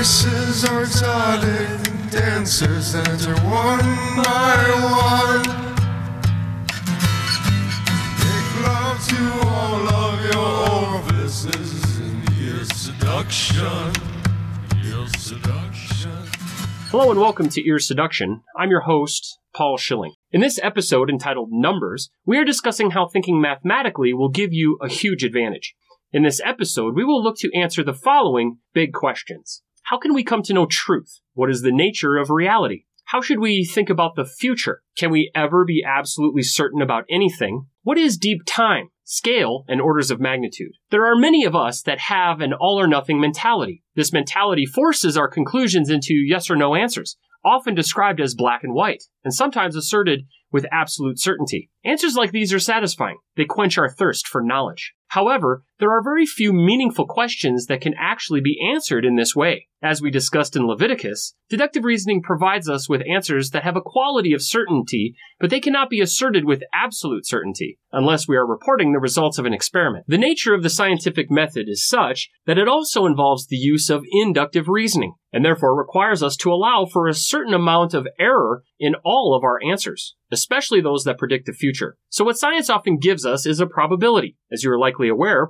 Voices are exotic, dancers enter one by one. Make love to all of your orifices in your seduction. Your seduction. Hello and welcome to Ear Seduction. I'm your host, Paul Schilling. In this episode entitled Numbers, we are discussing how thinking mathematically will give you a huge advantage. In this episode, we will look to answer the following big questions. How can we come to know truth? What is the nature of reality? How should we think about the future? Can we ever be absolutely certain about anything? What is deep time, scale, and orders of magnitude? There are many of us that have an all or nothing mentality. This mentality forces our conclusions into yes or no answers, often described as black and white, and sometimes asserted with absolute certainty. Answers like these are satisfying. They quench our thirst for knowledge. However, there are very few meaningful questions that can actually be answered in this way. As we discussed in Leviticus, deductive reasoning provides us with answers that have a quality of certainty, but they cannot be asserted with absolute certainty, unless we are reporting the results of an experiment. The nature of the scientific method is such that it also involves the use of inductive reasoning, and therefore requires us to allow for a certain amount of error in all of our answers, especially those that predict the future. So what science often gives us is a probability. As you are likely aware,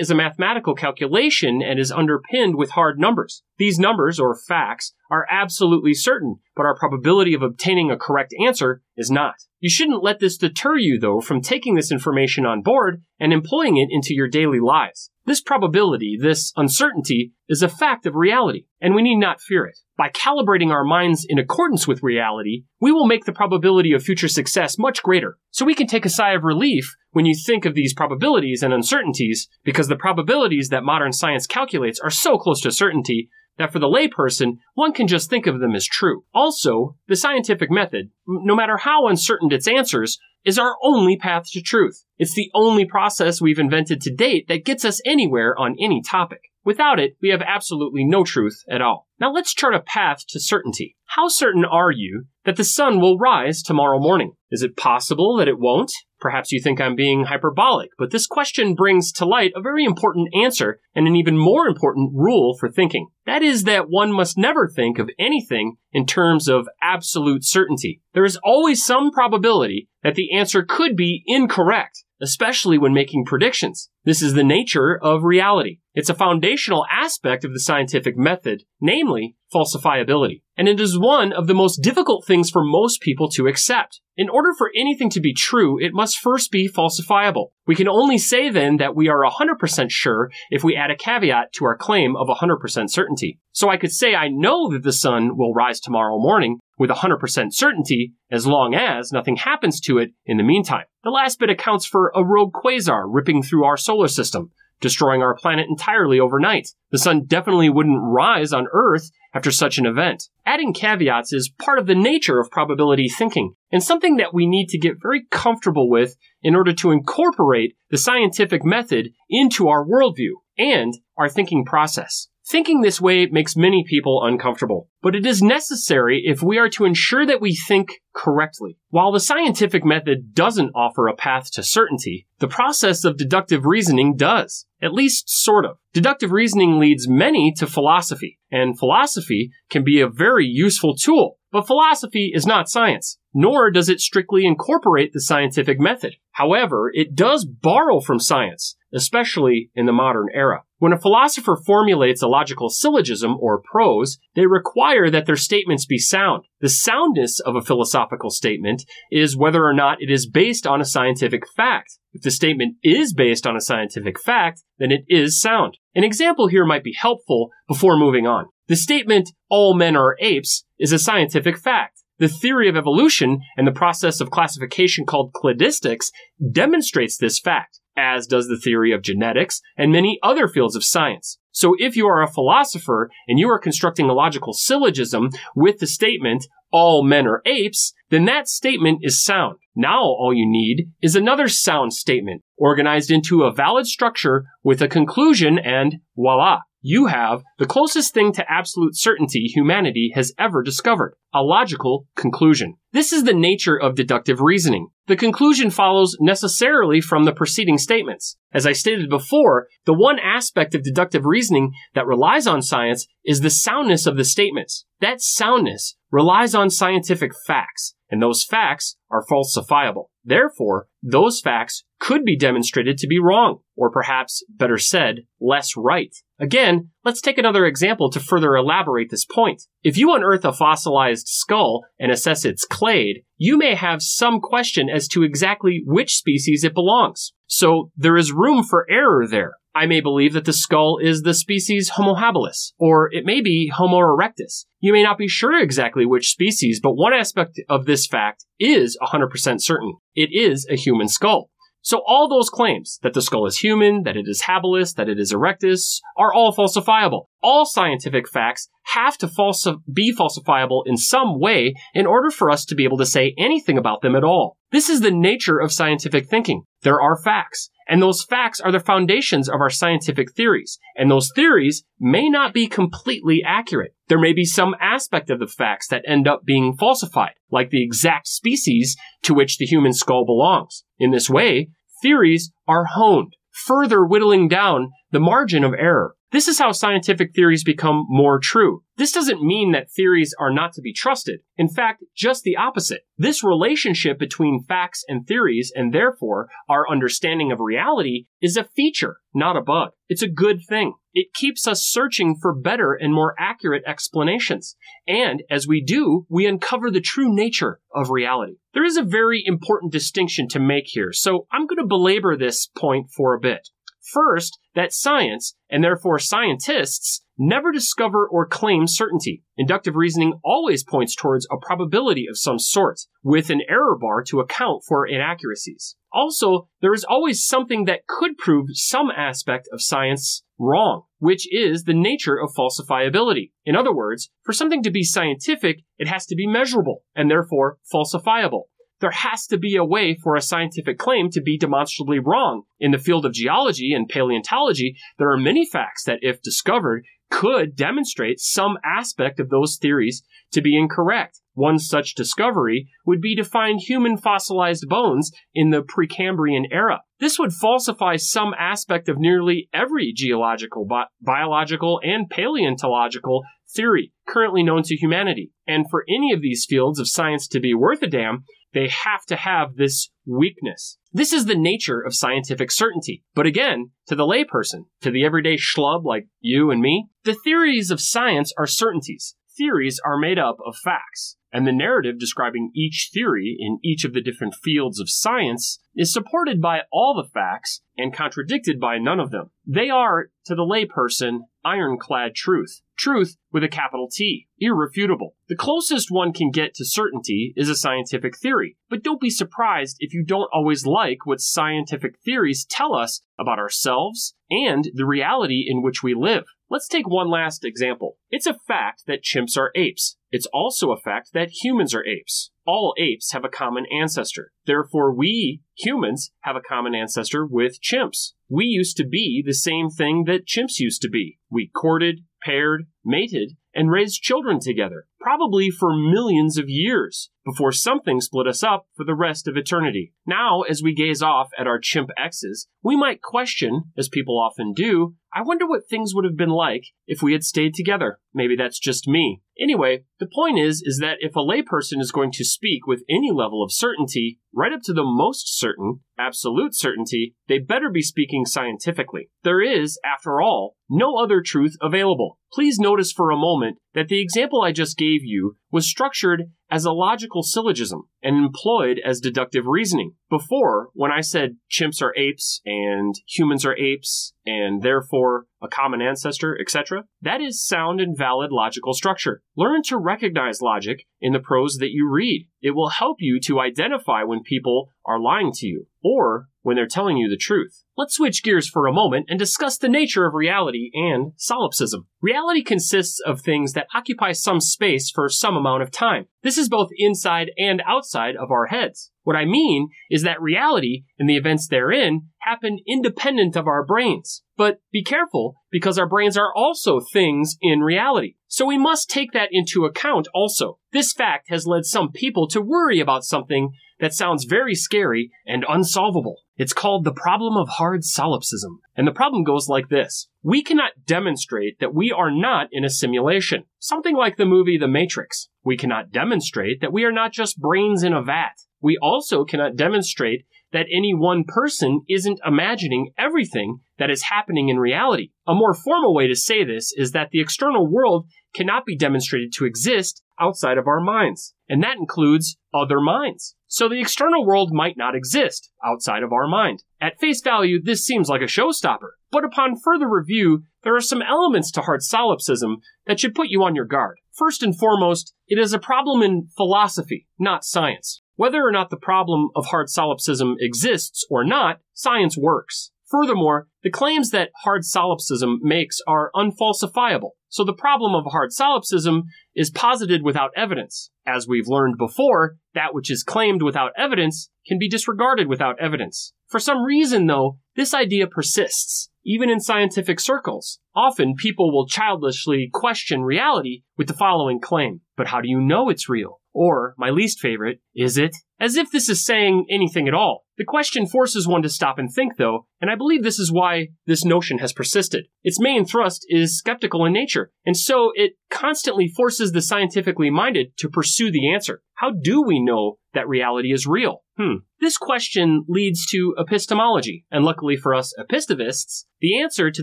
is a mathematical calculation and is underpinned with hard numbers. These numbers, or facts, are absolutely certain, but our probability of obtaining a correct answer is not. You shouldn't let this deter you, though, from taking this information on board and employing it into your daily lives. This probability, this uncertainty, is a fact of reality, and we need not fear it. By calibrating our minds in accordance with reality, we will make the probability of future success much greater. So we can take a sigh of relief when you think of these probabilities and uncertainties, because the probabilities that modern science calculates are so close to certainty that for the layperson, one can just think of them as true. Also, the scientific method, no matter how uncertain its answers, is our only path to truth. It's the only process we've invented to date that gets us anywhere on any topic. Without it, we have absolutely no truth at all. Now let's chart a path to certainty. How certain are you that the sun will rise tomorrow morning? Is it possible that it won't? Perhaps you think I'm being hyperbolic, but this question brings to light a very important answer and an even more important rule for thinking. That is that one must never think of anything in terms of absolute certainty. There is always some probability that the answer could be incorrect especially when making predictions. This is the nature of reality. It's a foundational aspect of the scientific method, namely falsifiability. And it is one of the most difficult things for most people to accept. In order for anything to be true, it must first be falsifiable. We can only say then that we are 100% sure if we add a caveat to our claim of 100% certainty. So I could say I know that the sun will rise tomorrow morning with 100% certainty as long as nothing happens to it in the meantime. The last bit accounts for a rogue quasar ripping through our solar system, destroying our planet entirely overnight. The sun definitely wouldn't rise on Earth after such an event. Adding caveats is part of the nature of probability thinking, and something that we need to get very comfortable with in order to incorporate the scientific method into our worldview and our thinking process. Thinking this way makes many people uncomfortable, but it is necessary if we are to ensure that we think correctly. While the scientific method doesn't offer a path to certainty, the process of deductive reasoning does. At least sort of. Deductive reasoning leads many to philosophy, and philosophy can be a very useful tool. But philosophy is not science, nor does it strictly incorporate the scientific method. However, it does borrow from science, especially in the modern era. When a philosopher formulates a logical syllogism or prose, they require that their statements be sound. The soundness of a philosophical statement is whether or not it is based on a scientific fact. If the statement is based on a scientific fact, then it is sound. An example here might be helpful before moving on. The statement, all men are apes, is a scientific fact. The theory of evolution and the process of classification called cladistics demonstrates this fact as does the theory of genetics and many other fields of science. So if you are a philosopher and you are constructing a logical syllogism with the statement, all men are apes, then that statement is sound. Now all you need is another sound statement organized into a valid structure with a conclusion and voila. you have the closest thing to absolute certainty humanity has ever discovered a logical conclusion. This is the nature of deductive reasoning. The conclusion follows necessarily from the preceding statements. As I stated before, the one aspect of deductive reasoning that relies on science is the soundness of the statements. That soundness relies on scientific facts, and those facts are falsifiable. Therefore, those facts could be demonstrated to be wrong, or perhaps, better said, less right. Again, let's take another example to further elaborate this point. If you unearth a fossilized skull and assess its clade, you may have some question as to exactly which species it belongs. So there is room for error there. I may believe that the skull is the species Homo habilis, or it may be Homo erectus. You may not be sure exactly which species, but one aspect of this fact is 100% certain. It is a human skull. So all those claims that the skull is human, that it is habilis, that it is erectus, are all falsifiable. All scientific facts have to falsi- be falsifiable in some way in order for us to be able to say anything about them at all. This is the nature of scientific thinking. There are facts, and those facts are the foundations of our scientific theories, and those theories may not be completely accurate. There may be some aspect of the facts that end up being falsified, like the exact species to which the human skull belongs. In this way, theories are honed, further whittling down the margin of error. This is how scientific theories become more true. This doesn't mean that theories are not to be trusted. In fact, just the opposite. This relationship between facts and theories, and therefore our understanding of reality, is a feature, not a bug. It's a good thing. It keeps us searching for better and more accurate explanations. And as we do, we uncover the true nature of reality. There is a very important distinction to make here, so I'm going to belabor this point for a bit. First, that science, and therefore scientists, never discover or claim certainty. Inductive reasoning always points towards a probability of some sort, with an error bar to account for inaccuracies. Also, there is always something that could prove some aspect of science wrong, which is the nature of falsifiability. In other words, for something to be scientific, it has to be measurable, and therefore falsifiable there has to be a way for a scientific claim to be demonstrably wrong. In the field of geology and paleontology, there are many facts that, if discovered, could demonstrate some aspect of those theories to be incorrect. One such discovery would be to find human fossilized bones in the Precambrian era. This would falsify some aspect of nearly every geological, bi- biological, and paleontological theory currently known to humanity. And for any of these fields of science to be worth a damn, they have to have this weakness. This is the nature of scientific certainty. But again, to the layperson, to the everyday schlub like you and me, the theories of science are certainties. Theories are made up of facts, and the narrative describing each theory in each of the different fields of science is supported by all the facts and contradicted by none of them. They are, to the layperson, ironclad truth. Truth with a capital T. Irrefutable. The closest one can get to certainty is a scientific theory. But don't be surprised if you don't always like what scientific theories tell us about ourselves and the reality in which we live. Let's take one last example. It's a fact that chimps are apes. It's also a fact that humans are apes. All apes have a common ancestor. Therefore, we humans have a common ancestor with chimps. We used to be the same thing that chimps used to be. We courted, paired, mated, and raised children together, probably for millions of years, before something split us up for the rest of eternity. Now, as we gaze off at our chimp exes, we might question, as people often do, I wonder what things would have been like if we had stayed together. Maybe that's just me. Anyway, the point is is that if a layperson is going to speak with any level of certainty, right up to the most certain, absolute certainty, they better be speaking scientifically. There is, after all, no other truth available. Please notice for a moment that the example I just gave you was structured as a logical syllogism and employed as deductive reasoning. Before, when I said chimps are apes and humans are apes and therefore a common ancestor, etc., that is sound and valid logical structure. Learn to recognize logic in the prose that you read. It will help you to identify when people are lying to you or when they're telling you the truth. Let's switch gears for a moment and discuss the nature of reality and solipsism. Reality consists of things that occupy some space for some amount of time. This is both inside and outside of our heads. What I mean is that reality and the events therein happen independent of our brains. But be careful, because our brains are also things in reality. So we must take that into account also. This fact has led some people to worry about something that sounds very scary and unsolvable. It's called the problem of hard solipsism. And the problem goes like this. We cannot demonstrate that we are not in a simulation. Something like the movie The Matrix. We cannot demonstrate that we are not just brains in a vat. We also cannot demonstrate that any one person isn't imagining everything that is happening in reality. A more formal way to say this is that the external world cannot be demonstrated to exist outside of our minds, and that includes other minds. So the external world might not exist outside of our mind. At face value, this seems like a showstopper, but upon further review, there are some elements to hard solipsism that should put you on your guard. First and foremost, it is a problem in philosophy, not science. Whether or not the problem of hard solipsism exists or not, science works. Furthermore, the claims that hard solipsism makes are unfalsifiable. So the problem of hard solipsism is posited without evidence. As we've learned before, that which is claimed without evidence can be disregarded without evidence. For some reason, though, this idea persists, even in scientific circles. Often people will childishly question reality with the following claim But how do you know it's real? Or, my least favorite, is it? As if this is saying anything at all. The question forces one to stop and think, though, and I believe this is why this notion has persisted. Its main thrust is skeptical in nature, and so it constantly forces the scientifically minded to pursue the answer. How do we know that reality is real? Hmm. This question leads to epistemology, and luckily for us epistemists, the answer to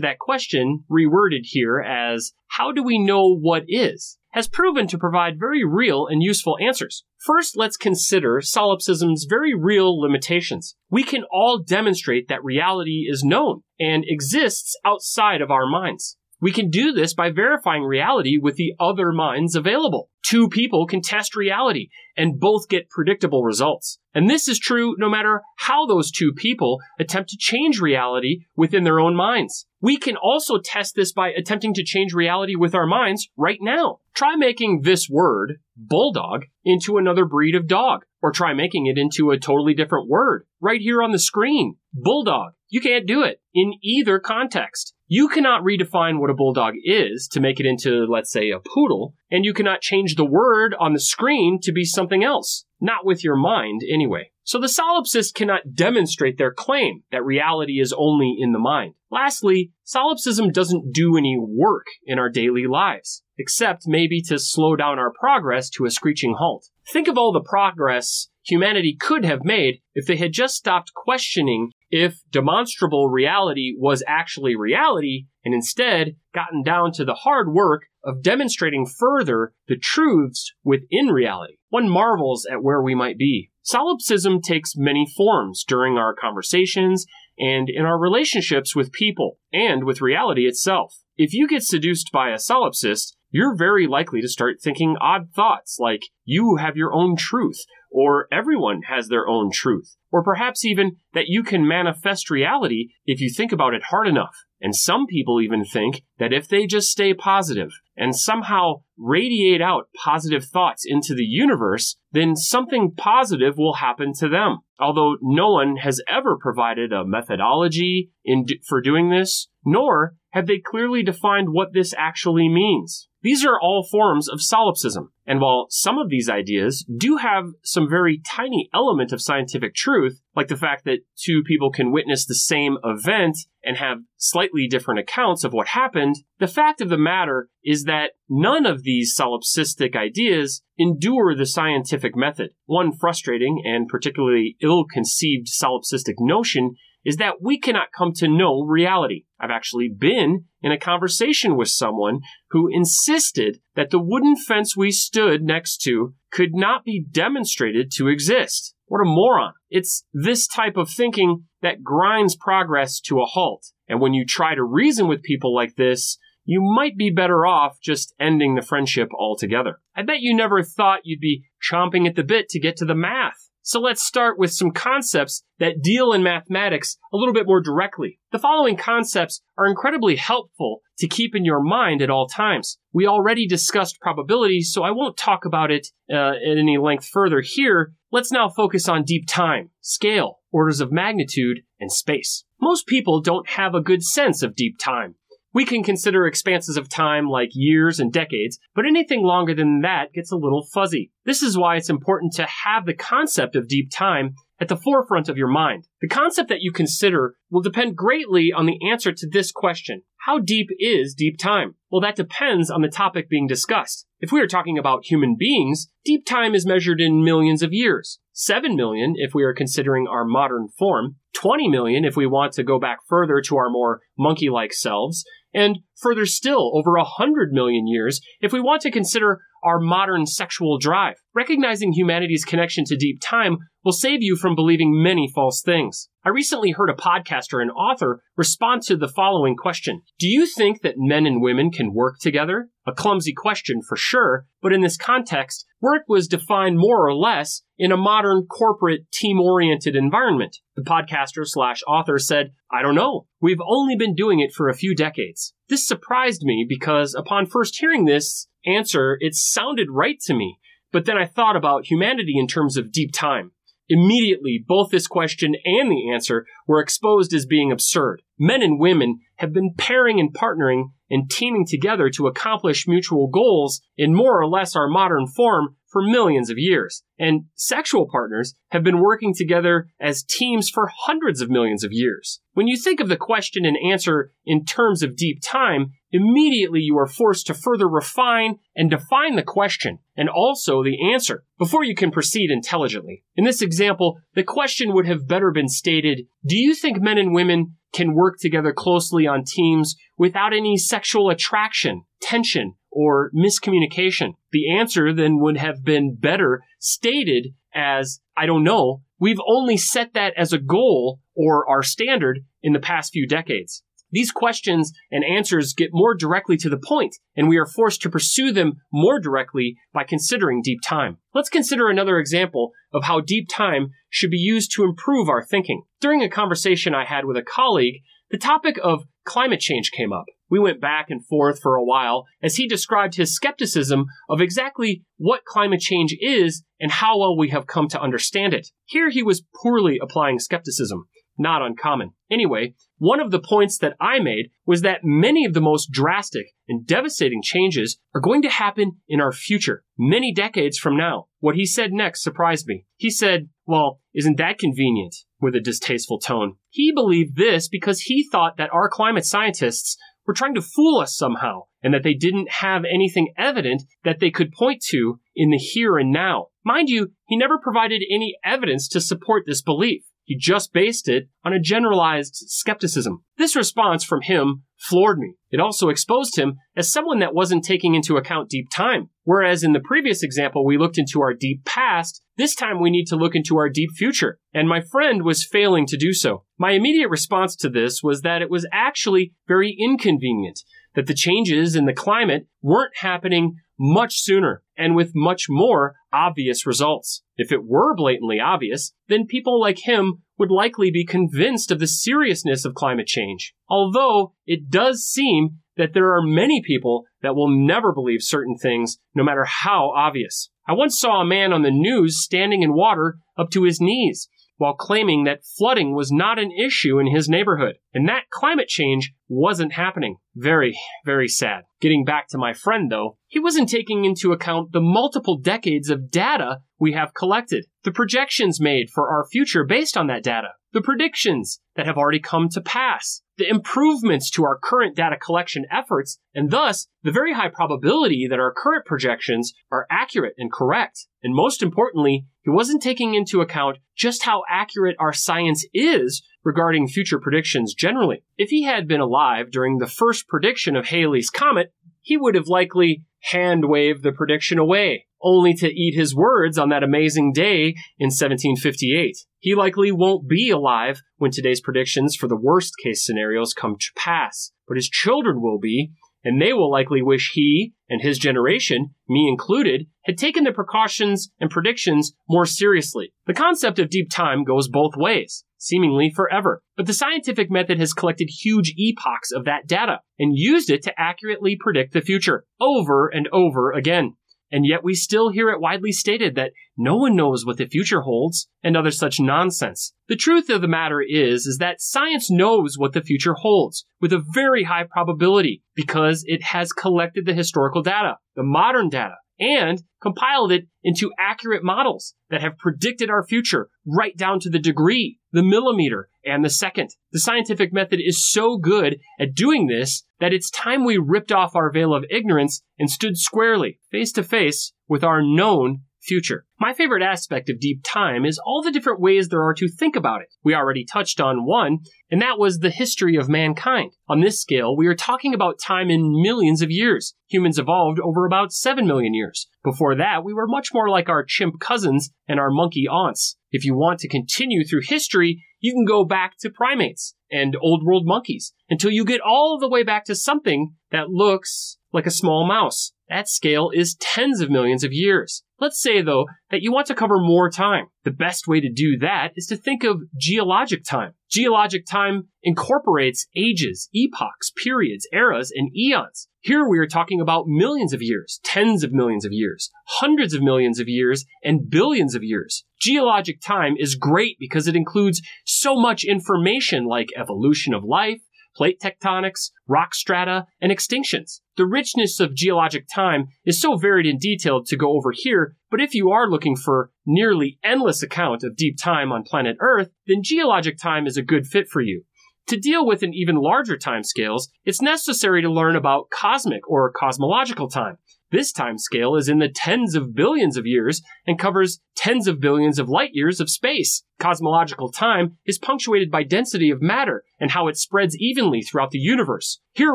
that question, reworded here as how do we know what is? Has proven to provide very real and useful answers. First, let's consider solipsism's very real limitations. We can all demonstrate that reality is known and exists outside of our minds. We can do this by verifying reality with the other minds available. Two people can test reality and both get predictable results. And this is true no matter how those two people attempt to change reality within their own minds. We can also test this by attempting to change reality with our minds right now. Try making this word, bulldog, into another breed of dog, or try making it into a totally different word right here on the screen. Bulldog. You can't do it in either context. You cannot redefine what a bulldog is to make it into, let's say, a poodle, and you cannot change the word on the screen to be something else. Not with your mind, anyway. So the solipsists cannot demonstrate their claim that reality is only in the mind. Lastly, solipsism doesn't do any work in our daily lives, except maybe to slow down our progress to a screeching halt. Think of all the progress humanity could have made if they had just stopped questioning if demonstrable reality was actually reality and instead gotten down to the hard work of demonstrating further the truths within reality. One marvels at where we might be. Solipsism takes many forms during our conversations and in our relationships with people and with reality itself. If you get seduced by a solipsist, you're very likely to start thinking odd thoughts like you have your own truth, or everyone has their own truth, or perhaps even that you can manifest reality if you think about it hard enough. And some people even think that if they just stay positive and somehow radiate out positive thoughts into the universe, then something positive will happen to them. Although no one has ever provided a methodology in, for doing this, nor have they clearly defined what this actually means. These are all forms of solipsism. And while some of these ideas do have some very tiny element of scientific truth, like the fact that two people can witness the same event and have slightly different accounts of what happened, the fact of the matter is that none of these solipsistic ideas endure the scientific method. One frustrating and particularly ill conceived solipsistic notion is that we cannot come to know reality. I've actually been in a conversation with someone who insisted that the wooden fence we stood next to could not be demonstrated to exist. What a moron. It's this type of thinking that grinds progress to a halt. And when you try to reason with people like this, you might be better off just ending the friendship altogether. I bet you never thought you'd be chomping at the bit to get to the math. So let's start with some concepts that deal in mathematics a little bit more directly. The following concepts are incredibly helpful to keep in your mind at all times. We already discussed probabilities, so I won't talk about it uh, at any length further here. Let's now focus on deep time, scale, orders of magnitude, and space. Most people don't have a good sense of deep time. We can consider expanses of time like years and decades, but anything longer than that gets a little fuzzy. This is why it's important to have the concept of deep time at the forefront of your mind. The concept that you consider will depend greatly on the answer to this question. How deep is deep time? Well, that depends on the topic being discussed. If we are talking about human beings, deep time is measured in millions of years. 7 million if we are considering our modern form, 20 million if we want to go back further to our more monkey like selves, and further still, over a 100 million years if we want to consider our modern sexual drive. Recognizing humanity's connection to deep time will save you from believing many false things. I recently heard a podcaster and author respond to the following question Do you think that men and women can work together? A clumsy question for sure, but in this context, work was defined more or less in a modern corporate team oriented environment. The podcaster slash author said, I don't know. We've only been doing it for a few decades. This surprised me because upon first hearing this answer, it sounded right to me. But then I thought about humanity in terms of deep time. Immediately, both this question and the answer were exposed as being absurd. Men and women have been pairing and partnering and teaming together to accomplish mutual goals in more or less our modern form for millions of years. And sexual partners have been working together as teams for hundreds of millions of years. When you think of the question and answer in terms of deep time, immediately you are forced to further refine and define the question and also the answer before you can proceed intelligently. In this example, the question would have better been stated, do you think men and women can work together closely on teams without any sexual attraction, tension, or miscommunication. The answer then would have been better stated as, I don't know. We've only set that as a goal or our standard in the past few decades. These questions and answers get more directly to the point, and we are forced to pursue them more directly by considering deep time. Let's consider another example of how deep time should be used to improve our thinking. During a conversation I had with a colleague, the topic of climate change came up. We went back and forth for a while as he described his skepticism of exactly what climate change is and how well we have come to understand it. Here he was poorly applying skepticism. Not uncommon. Anyway, one of the points that I made was that many of the most drastic and devastating changes are going to happen in our future, many decades from now. What he said next surprised me. He said, Well, isn't that convenient? with a distasteful tone. He believed this because he thought that our climate scientists were trying to fool us somehow, and that they didn't have anything evident that they could point to in the here and now. Mind you, he never provided any evidence to support this belief. He just based it on a generalized skepticism. This response from him floored me. It also exposed him as someone that wasn't taking into account deep time. Whereas in the previous example, we looked into our deep past, this time we need to look into our deep future. And my friend was failing to do so. My immediate response to this was that it was actually very inconvenient, that the changes in the climate weren't happening much sooner and with much more obvious results. If it were blatantly obvious, then people like him would likely be convinced of the seriousness of climate change. Although it does seem that there are many people that will never believe certain things, no matter how obvious. I once saw a man on the news standing in water up to his knees while claiming that flooding was not an issue in his neighborhood and that climate change wasn't happening. Very, very sad. Getting back to my friend though, he wasn't taking into account the multiple decades of data we have collected, the projections made for our future based on that data, the predictions that have already come to pass, the improvements to our current data collection efforts, and thus the very high probability that our current projections are accurate and correct. And most importantly, he wasn't taking into account just how accurate our science is regarding future predictions generally. If he had been alive during the first prediction of Halley's Comet, he would have likely hand waved the prediction away, only to eat his words on that amazing day in 1758. He likely won't be alive when today's predictions for the worst case scenarios come to pass, but his children will be, and they will likely wish he and his generation, me included, had taken the precautions and predictions more seriously. The concept of deep time goes both ways, seemingly forever. But the scientific method has collected huge epochs of that data and used it to accurately predict the future over and over again. And yet we still hear it widely stated that no one knows what the future holds and other such nonsense. The truth of the matter is, is that science knows what the future holds with a very high probability because it has collected the historical data, the modern data, and compiled it into accurate models that have predicted our future right down to the degree, the millimeter, and the second. The scientific method is so good at doing this that it's time we ripped off our veil of ignorance and stood squarely, face to face, with our known future. My favorite aspect of deep time is all the different ways there are to think about it. We already touched on one, and that was the history of mankind. On this scale, we are talking about time in millions of years. Humans evolved over about 7 million years. Before that, we were much more like our chimp cousins and our monkey aunts. If you want to continue through history, you can go back to primates and old world monkeys until you get all the way back to something that looks like a small mouse. That scale is tens of millions of years. Let's say, though, that you want to cover more time. The best way to do that is to think of geologic time. Geologic time incorporates ages, epochs, periods, eras, and eons. Here we are talking about millions of years, tens of millions of years, hundreds of millions of years, and billions of years. Geologic time is great because it includes so much information like evolution of life, plate tectonics, rock strata, and extinctions. The richness of geologic time is so varied and detailed to go over here, but if you are looking for nearly endless account of deep time on planet Earth, then geologic time is a good fit for you. To deal with an even larger time scales, it's necessary to learn about cosmic or cosmological time. This time scale is in the tens of billions of years and covers tens of billions of light years of space. Cosmological time is punctuated by density of matter and how it spreads evenly throughout the universe. Here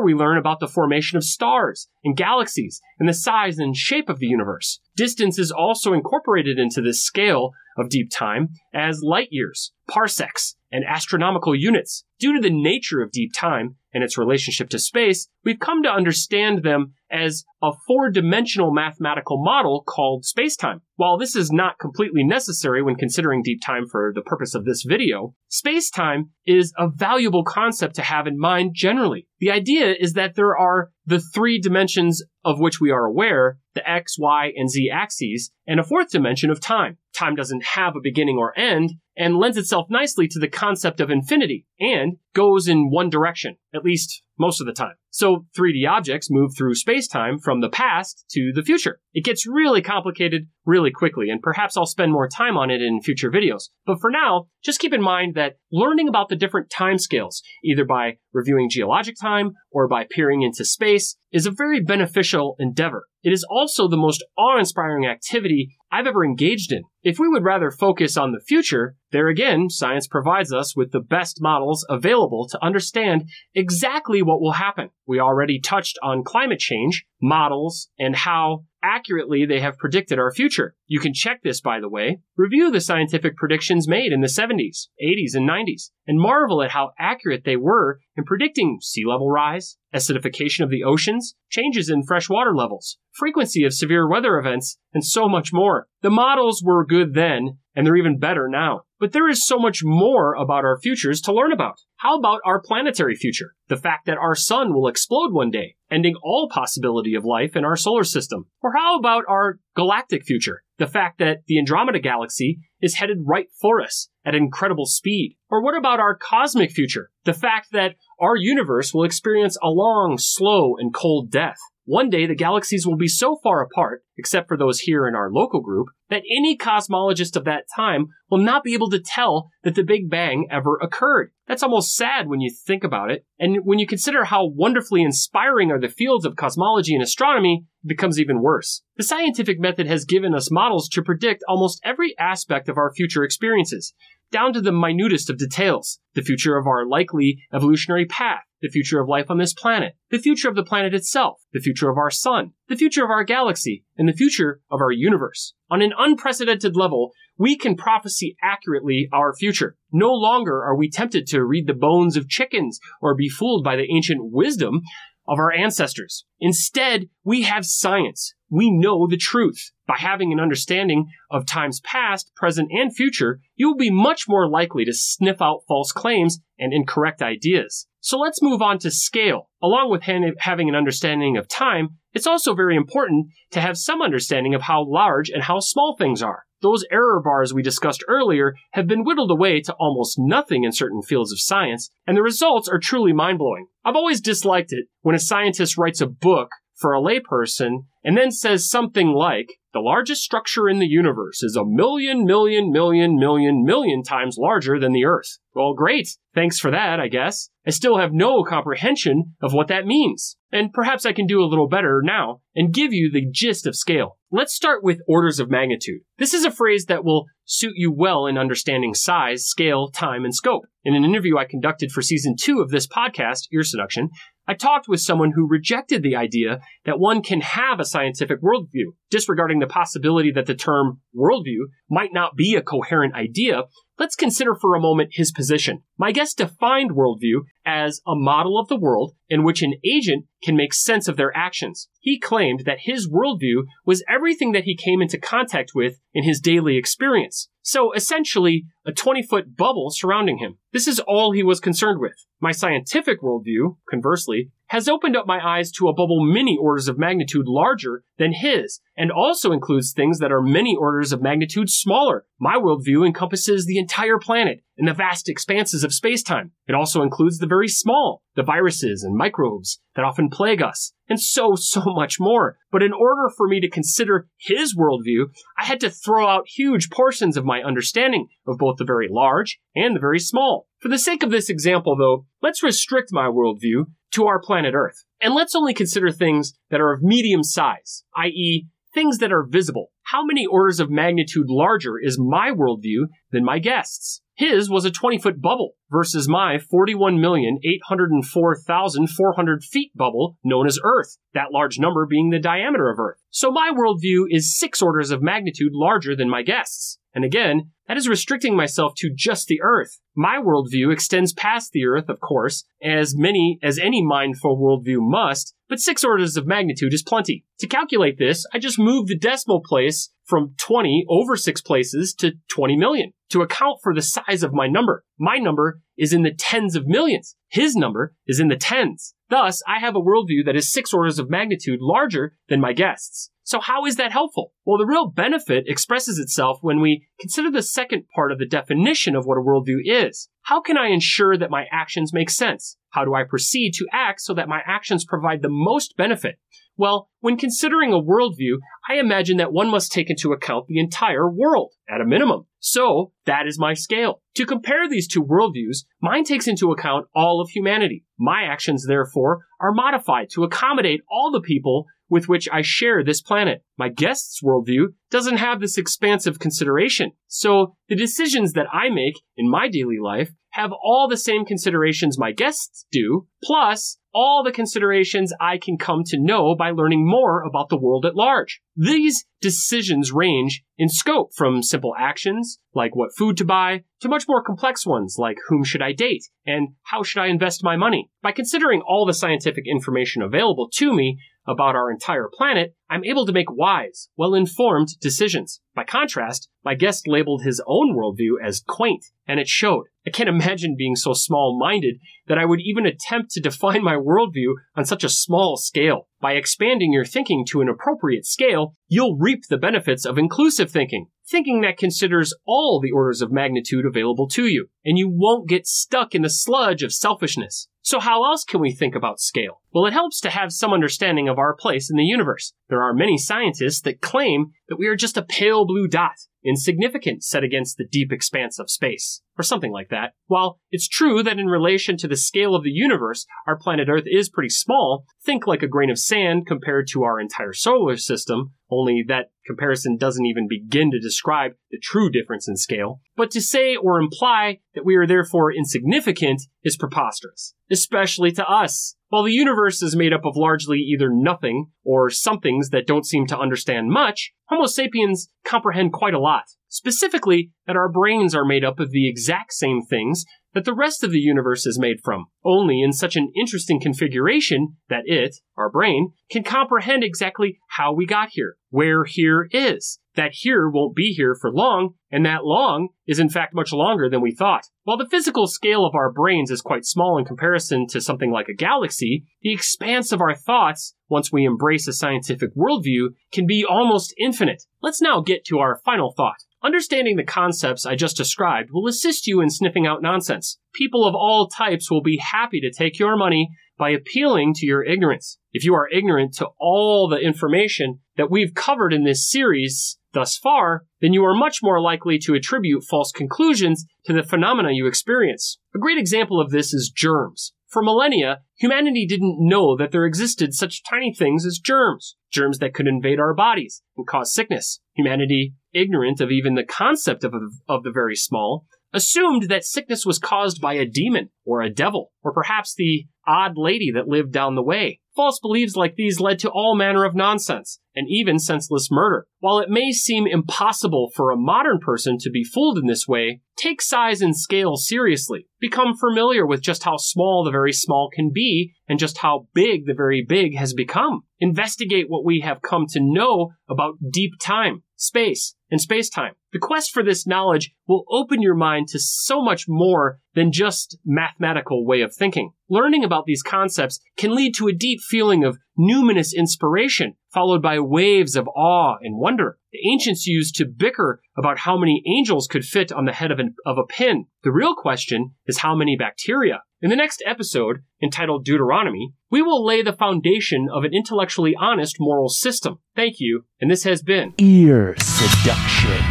we learn about the formation of stars and galaxies and the size and shape of the universe. Distance is also incorporated into this scale of deep time as light years, parsecs, and astronomical units. Due to the nature of deep time and its relationship to space, we've come to understand them as a four dimensional mathematical model called spacetime. While this is not completely necessary when considering deep time for the purpose of this video, spacetime is a valuable concept to have in mind generally. The idea is that there are the three dimensions of which we are aware, the x, y, and z axes, and a fourth dimension of time. Time doesn't have a beginning or end, and lends itself nicely to the concept of infinity, and goes in one direction, at least most of the time. So 3D objects move through space-time from the past to the future. It gets really complicated really quickly, and perhaps I'll spend more time on it in future videos. But for now, just keep in mind that learning about the different timescales, either by reviewing geologic time or by peering into space, is a very beneficial endeavor. It is also the most awe-inspiring activity I've ever engaged in. If we would rather focus on the future, there again, science provides us with the best models available to understand exactly what will happen. We already touched on climate change, models, and how accurately they have predicted our future. You can check this, by the way. Review the scientific predictions made in the 70s, 80s, and 90s, and marvel at how accurate they were in predicting sea level rise, acidification of the oceans, changes in freshwater levels, frequency of severe weather events, and so much more. The models were good then, and they're even better now. But there is so much more about our futures to learn about. How about our planetary future? The fact that our sun will explode one day, ending all possibility of life in our solar system. Or how about our galactic future? The fact that the Andromeda galaxy is headed right for us at incredible speed. Or what about our cosmic future? The fact that our universe will experience a long, slow, and cold death. One day the galaxies will be so far apart, except for those here in our local group, that any cosmologist of that time will not be able to tell that the Big Bang ever occurred. That's almost sad when you think about it. And when you consider how wonderfully inspiring are the fields of cosmology and astronomy, it becomes even worse. The scientific method has given us models to predict almost every aspect of our future experiences, down to the minutest of details. The future of our likely evolutionary path, the future of life on this planet, the future of the planet itself, the future of our sun, the future of our galaxy, and the future of our universe. On an unprecedented level, we can prophecy accurately our future. No longer are we tempted to read the bones of chickens or be fooled by the ancient wisdom of our ancestors. Instead, we have science. We know the truth. By having an understanding of times past, present, and future, you will be much more likely to sniff out false claims and incorrect ideas. So let's move on to scale. Along with having an understanding of time, it's also very important to have some understanding of how large and how small things are. Those error bars we discussed earlier have been whittled away to almost nothing in certain fields of science, and the results are truly mind blowing. I've always disliked it when a scientist writes a book for a layperson and then says something like, the largest structure in the universe is a million, million, million, million, million times larger than the Earth. Well, great. Thanks for that, I guess. I still have no comprehension of what that means. And perhaps I can do a little better now and give you the gist of scale. Let's start with orders of magnitude. This is a phrase that will suit you well in understanding size, scale, time, and scope. In an interview I conducted for season two of this podcast, Ear Seduction, I talked with someone who rejected the idea that one can have a scientific worldview, disregarding the possibility that the term worldview might not be a coherent idea Let's consider for a moment his position. My guest defined worldview as a model of the world in which an agent can make sense of their actions. He claimed that his worldview was everything that he came into contact with in his daily experience. So essentially, a 20 foot bubble surrounding him. This is all he was concerned with. My scientific worldview, conversely, has opened up my eyes to a bubble many orders of magnitude larger than his, and also includes things that are many orders of magnitude smaller. My worldview encompasses the entire planet and the vast expanses of spacetime. It also includes the very small, the viruses and microbes that often plague us, and so, so much more. But in order for me to consider his worldview, I had to throw out huge portions of my understanding of both the very large and the very small. For the sake of this example, though, let's restrict my worldview to our planet Earth. And let's only consider things that are of medium size, i.e., things that are visible. How many orders of magnitude larger is my worldview than my guest's? His was a 20 foot bubble versus my 41,804,400 feet bubble known as Earth, that large number being the diameter of Earth. So my worldview is six orders of magnitude larger than my guest's. And again, that is restricting myself to just the Earth. My worldview extends past the Earth, of course, as many as any mindful worldview must, but six orders of magnitude is plenty. To calculate this, I just move the decimal place from 20 over six places to 20 million to account for the size of my number. My number is in the tens of millions. His number is in the tens. Thus, I have a worldview that is six orders of magnitude larger than my guests. So how is that helpful? Well, the real benefit expresses itself when we consider the second part of the definition of what a worldview is. How can I ensure that my actions make sense? How do I proceed to act so that my actions provide the most benefit? Well, when considering a worldview, I imagine that one must take into account the entire world, at a minimum. So, that is my scale. To compare these two worldviews, mine takes into account all of humanity. My actions, therefore, are modified to accommodate all the people with which I share this planet. My guest's worldview doesn't have this expansive consideration. So the decisions that I make in my daily life have all the same considerations my guests do, plus all the considerations I can come to know by learning more about the world at large. These decisions range in scope from simple actions, like what food to buy, to much more complex ones, like whom should I date and how should I invest my money. By considering all the scientific information available to me, about our entire planet, I'm able to make wise, well informed decisions. By contrast, my guest labeled his own worldview as quaint, and it showed. I can't imagine being so small minded that I would even attempt to define my worldview on such a small scale. By expanding your thinking to an appropriate scale, you'll reap the benefits of inclusive thinking, thinking that considers all the orders of magnitude available to you, and you won't get stuck in the sludge of selfishness. So how else can we think about scale? Well, it helps to have some understanding of our place in the universe. There are many scientists that claim that we are just a pale blue dot, insignificant set against the deep expanse of space, or something like that. While it's true that in relation to the scale of the universe, our planet Earth is pretty small, think like a grain of sand compared to our entire solar system, only that comparison doesn't even begin to describe the true difference in scale. But to say or imply that we are therefore insignificant is preposterous, especially to us. While the universe is made up of largely either nothing or somethings that don't seem to understand much, Homo sapiens comprehend quite a lot. Specifically, that our brains are made up of the exact same things that the rest of the universe is made from, only in such an interesting configuration that it, our brain, can comprehend exactly how we got here, where here is, that here won't be here for long, and that long is in fact much longer than we thought. While the physical scale of our brains is quite small in comparison to something like a galaxy, the expanse of our thoughts, once we embrace a scientific worldview, can be almost infinite. Let's now get to our final thought. Understanding the concepts I just described will assist you in sniffing out nonsense. People of all types will be happy to take your money by appealing to your ignorance. If you are ignorant to all the information that we've covered in this series thus far, then you are much more likely to attribute false conclusions to the phenomena you experience. A great example of this is germs. For millennia, humanity didn't know that there existed such tiny things as germs, germs that could invade our bodies and cause sickness. Humanity, ignorant of even the concept of, of the very small, assumed that sickness was caused by a demon or a devil, or perhaps the odd lady that lived down the way. False beliefs like these led to all manner of nonsense, and even senseless murder. While it may seem impossible for a modern person to be fooled in this way, take size and scale seriously. Become familiar with just how small the very small can be, and just how big the very big has become. Investigate what we have come to know about deep time, space, and space time. The quest for this knowledge will open your mind to so much more than just mathematical way of thinking. Learning about these concepts can lead to a deep feeling of numinous inspiration, followed by waves of awe and wonder. The ancients used to bicker about how many angels could fit on the head of, an, of a pin. The real question is how many bacteria. In the next episode, entitled Deuteronomy, we will lay the foundation of an intellectually honest moral system. Thank you, and this has been Ear Seduction.